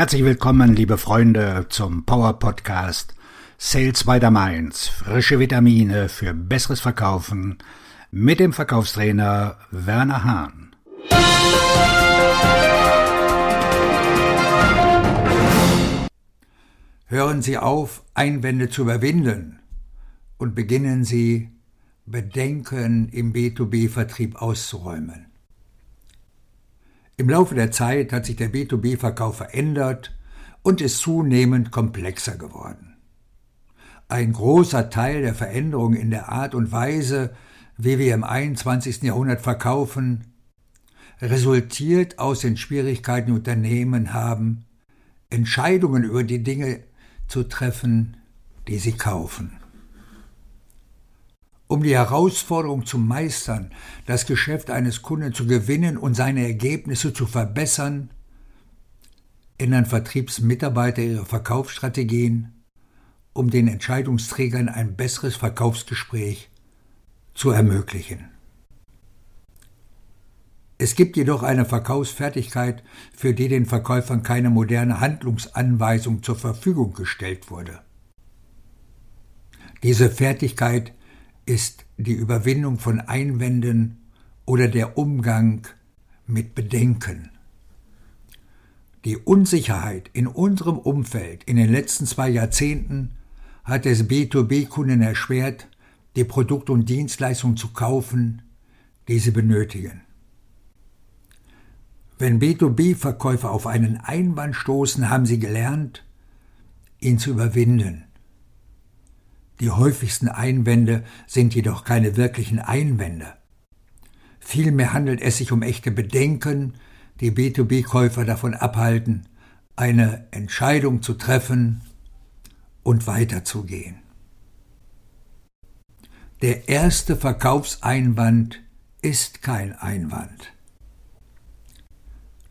Herzlich willkommen, liebe Freunde, zum Power Podcast Sales by the Mainz. Frische Vitamine für besseres Verkaufen mit dem Verkaufstrainer Werner Hahn. Hören Sie auf, Einwände zu überwinden und beginnen Sie, Bedenken im B2B-Vertrieb auszuräumen. Im Laufe der Zeit hat sich der B2B-Verkauf verändert und ist zunehmend komplexer geworden. Ein großer Teil der Veränderung in der Art und Weise, wie wir im 21. Jahrhundert verkaufen, resultiert aus den Schwierigkeiten, die Unternehmen haben, Entscheidungen über die Dinge zu treffen, die sie kaufen. Um die Herausforderung zu meistern, das Geschäft eines Kunden zu gewinnen und seine Ergebnisse zu verbessern, ändern Vertriebsmitarbeiter ihre Verkaufsstrategien, um den Entscheidungsträgern ein besseres Verkaufsgespräch zu ermöglichen. Es gibt jedoch eine Verkaufsfertigkeit, für die den Verkäufern keine moderne Handlungsanweisung zur Verfügung gestellt wurde. Diese Fertigkeit ist die Überwindung von Einwänden oder der Umgang mit Bedenken. Die Unsicherheit in unserem Umfeld in den letzten zwei Jahrzehnten hat es B2B-Kunden erschwert, die Produkte und Dienstleistungen zu kaufen, die sie benötigen. Wenn B2B-Verkäufer auf einen Einwand stoßen, haben sie gelernt, ihn zu überwinden. Die häufigsten Einwände sind jedoch keine wirklichen Einwände. Vielmehr handelt es sich um echte Bedenken, die B2B-Käufer davon abhalten, eine Entscheidung zu treffen und weiterzugehen. Der erste Verkaufseinwand ist kein Einwand.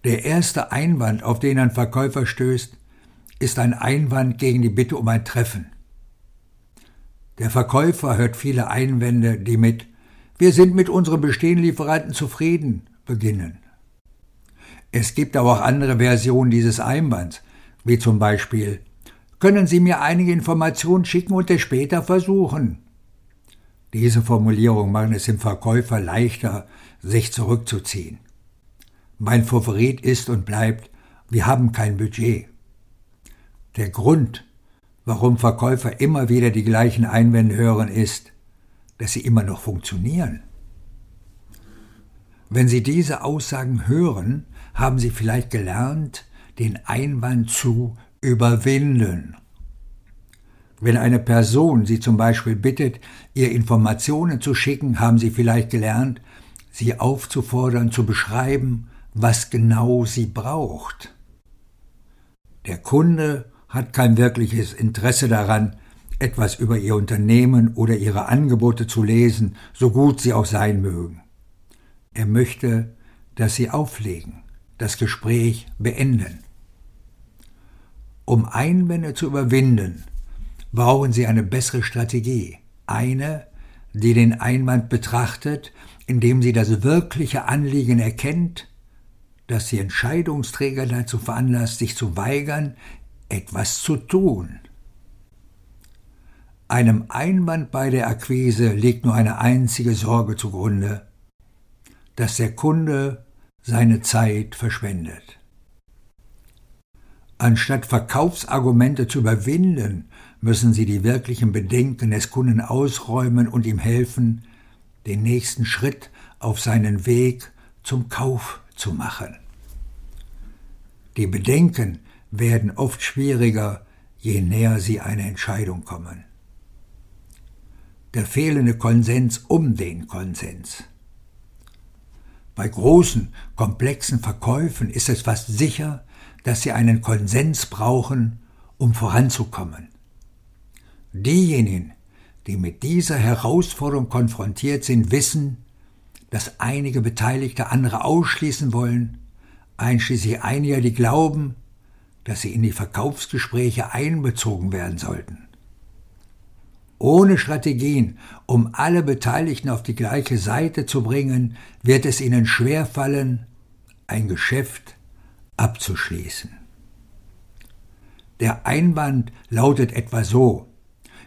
Der erste Einwand, auf den ein Verkäufer stößt, ist ein Einwand gegen die Bitte um ein Treffen. Der Verkäufer hört viele Einwände, die mit Wir sind mit unserem bestehenden Lieferanten zufrieden beginnen. Es gibt aber auch andere Versionen dieses Einwands, wie zum Beispiel Können Sie mir einige Informationen schicken und es später versuchen? Diese Formulierungen machen es dem Verkäufer leichter, sich zurückzuziehen. Mein Favorit ist und bleibt, wir haben kein Budget. Der Grund, warum Verkäufer immer wieder die gleichen Einwände hören, ist, dass sie immer noch funktionieren. Wenn Sie diese Aussagen hören, haben Sie vielleicht gelernt, den Einwand zu überwinden. Wenn eine Person Sie zum Beispiel bittet, ihr Informationen zu schicken, haben Sie vielleicht gelernt, sie aufzufordern, zu beschreiben, was genau sie braucht. Der Kunde hat kein wirkliches Interesse daran, etwas über ihr Unternehmen oder ihre Angebote zu lesen, so gut sie auch sein mögen. Er möchte, dass sie auflegen, das Gespräch beenden. Um Einwände zu überwinden, brauchen sie eine bessere Strategie, eine, die den Einwand betrachtet, indem sie das wirkliche Anliegen erkennt, das die Entscheidungsträger dazu veranlasst, sich zu weigern, etwas zu tun. Einem Einwand bei der Akquise liegt nur eine einzige Sorge zugrunde, dass der Kunde seine Zeit verschwendet. Anstatt Verkaufsargumente zu überwinden, müssen Sie die wirklichen Bedenken des Kunden ausräumen und ihm helfen, den nächsten Schritt auf seinen Weg zum Kauf zu machen. Die Bedenken werden oft schwieriger, je näher sie einer Entscheidung kommen. Der fehlende Konsens um den Konsens. Bei großen, komplexen Verkäufen ist es fast sicher, dass sie einen Konsens brauchen, um voranzukommen. Diejenigen, die mit dieser Herausforderung konfrontiert sind, wissen, dass einige Beteiligte andere ausschließen wollen, einschließlich einiger, die glauben, dass sie in die Verkaufsgespräche einbezogen werden sollten. Ohne Strategien, um alle Beteiligten auf die gleiche Seite zu bringen, wird es ihnen schwerfallen, ein Geschäft abzuschließen. Der Einwand lautet etwa so.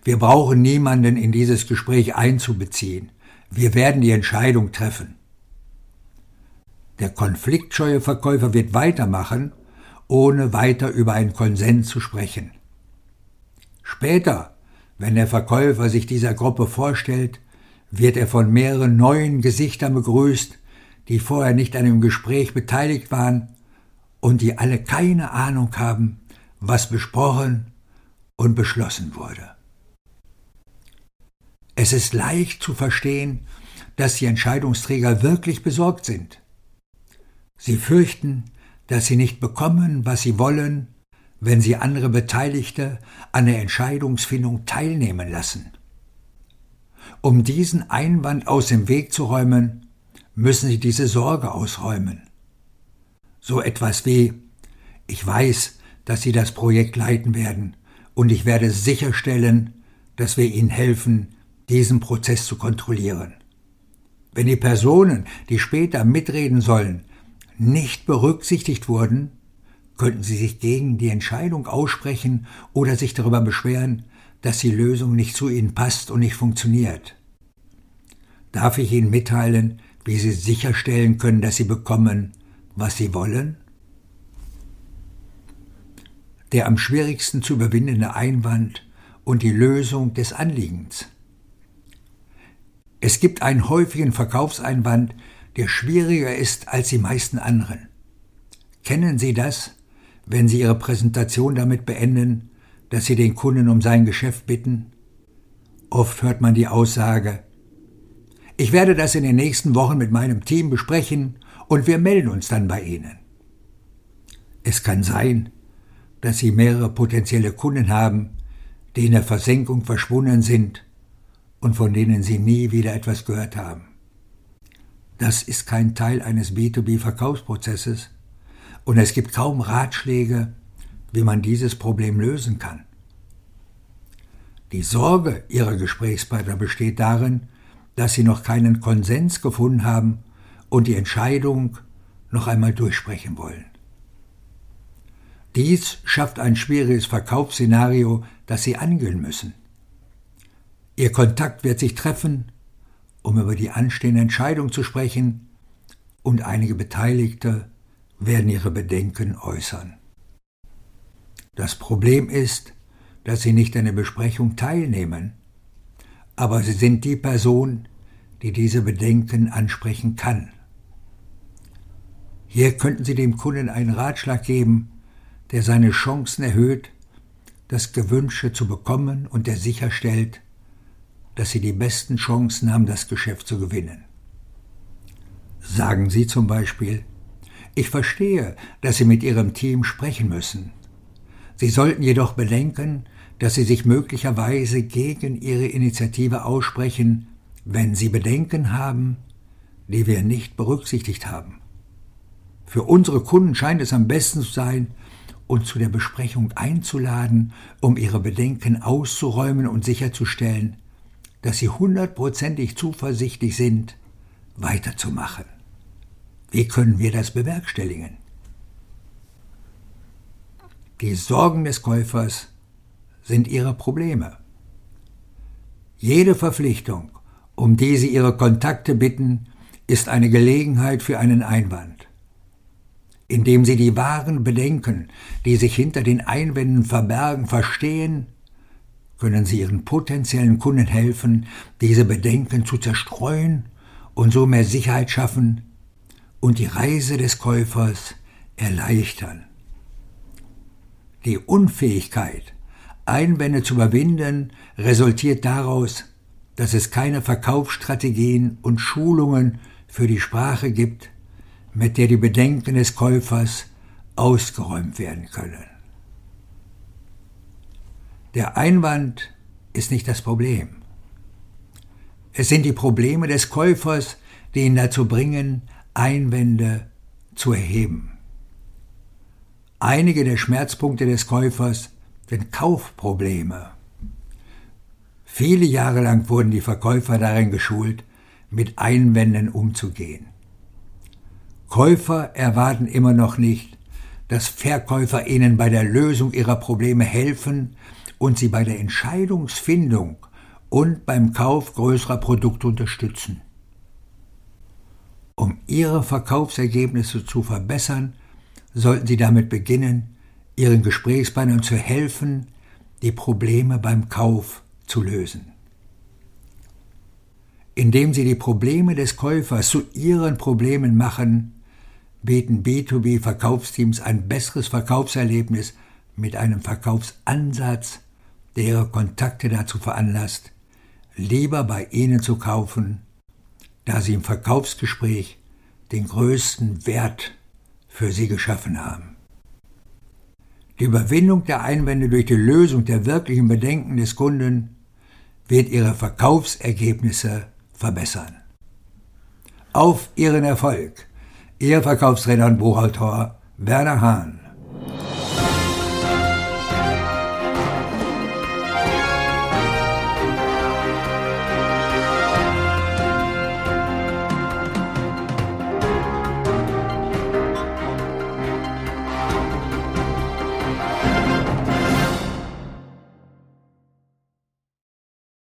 Wir brauchen niemanden in dieses Gespräch einzubeziehen. Wir werden die Entscheidung treffen. Der konfliktscheue Verkäufer wird weitermachen, ohne weiter über einen Konsens zu sprechen. Später, wenn der Verkäufer sich dieser Gruppe vorstellt, wird er von mehreren neuen Gesichtern begrüßt, die vorher nicht an dem Gespräch beteiligt waren und die alle keine Ahnung haben, was besprochen und beschlossen wurde. Es ist leicht zu verstehen, dass die Entscheidungsträger wirklich besorgt sind. Sie fürchten, dass sie nicht bekommen, was sie wollen, wenn sie andere Beteiligte an der Entscheidungsfindung teilnehmen lassen. Um diesen Einwand aus dem Weg zu räumen, müssen sie diese Sorge ausräumen. So etwas wie Ich weiß, dass Sie das Projekt leiten werden, und ich werde sicherstellen, dass wir Ihnen helfen, diesen Prozess zu kontrollieren. Wenn die Personen, die später mitreden sollen, nicht berücksichtigt wurden, könnten sie sich gegen die Entscheidung aussprechen oder sich darüber beschweren, dass die Lösung nicht zu ihnen passt und nicht funktioniert. Darf ich Ihnen mitteilen, wie Sie sicherstellen können, dass Sie bekommen, was sie wollen? Der am schwierigsten zu überwindende Einwand und die Lösung des Anliegens. Es gibt einen häufigen Verkaufseinwand, der schwieriger ist als die meisten anderen. Kennen Sie das, wenn Sie Ihre Präsentation damit beenden, dass Sie den Kunden um sein Geschäft bitten? Oft hört man die Aussage, ich werde das in den nächsten Wochen mit meinem Team besprechen und wir melden uns dann bei Ihnen. Es kann sein, dass Sie mehrere potenzielle Kunden haben, die in der Versenkung verschwunden sind und von denen Sie nie wieder etwas gehört haben. Das ist kein Teil eines B2B-Verkaufsprozesses und es gibt kaum Ratschläge, wie man dieses Problem lösen kann. Die Sorge Ihrer Gesprächspartner besteht darin, dass Sie noch keinen Konsens gefunden haben und die Entscheidung noch einmal durchsprechen wollen. Dies schafft ein schwieriges Verkaufsszenario, das Sie angehen müssen. Ihr Kontakt wird sich treffen, um über die anstehende Entscheidung zu sprechen, und einige Beteiligte werden ihre Bedenken äußern. Das Problem ist, dass sie nicht an der Besprechung teilnehmen, aber sie sind die Person, die diese Bedenken ansprechen kann. Hier könnten Sie dem Kunden einen Ratschlag geben, der seine Chancen erhöht, das Gewünschte zu bekommen und der sicherstellt, dass Sie die besten Chancen haben, das Geschäft zu gewinnen. Sagen Sie zum Beispiel, ich verstehe, dass Sie mit Ihrem Team sprechen müssen. Sie sollten jedoch bedenken, dass Sie sich möglicherweise gegen Ihre Initiative aussprechen, wenn Sie Bedenken haben, die wir nicht berücksichtigt haben. Für unsere Kunden scheint es am besten zu sein, uns zu der Besprechung einzuladen, um ihre Bedenken auszuräumen und sicherzustellen, dass sie hundertprozentig zuversichtlich sind, weiterzumachen. Wie können wir das bewerkstelligen? Die Sorgen des Käufers sind ihre Probleme. Jede Verpflichtung, um die sie ihre Kontakte bitten, ist eine Gelegenheit für einen Einwand indem sie die wahren Bedenken, die sich hinter den Einwänden verbergen, verstehen, können sie ihren potenziellen Kunden helfen, diese Bedenken zu zerstreuen und so mehr Sicherheit schaffen und die Reise des Käufers erleichtern. Die Unfähigkeit, Einwände zu überwinden, resultiert daraus, dass es keine Verkaufsstrategien und Schulungen für die Sprache gibt, mit der die Bedenken des Käufers ausgeräumt werden können. Der Einwand ist nicht das Problem. Es sind die Probleme des Käufers, die ihn dazu bringen, Einwände zu erheben. Einige der Schmerzpunkte des Käufers sind Kaufprobleme. Viele Jahre lang wurden die Verkäufer darin geschult, mit Einwänden umzugehen. Käufer erwarten immer noch nicht, dass Verkäufer ihnen bei der Lösung ihrer Probleme helfen und sie bei der Entscheidungsfindung und beim Kauf größerer Produkte unterstützen. Um ihre Verkaufsergebnisse zu verbessern, sollten Sie damit beginnen, Ihren Gesprächspartnern zu helfen, die Probleme beim Kauf zu lösen. Indem Sie die Probleme des Käufers zu Ihren Problemen machen, bieten B2B-Verkaufsteams ein besseres Verkaufserlebnis mit einem Verkaufsansatz, der Ihre Kontakte dazu veranlasst, lieber bei Ihnen zu kaufen, da Sie im Verkaufsgespräch den größten Wert für Sie geschaffen haben. Die Überwindung der Einwände durch die Lösung der wirklichen Bedenken des Kunden wird Ihre Verkaufsergebnisse verbessern. Auf Ihren Erfolg! Ihr Verkaufsredner und Buchautor Werner Hahn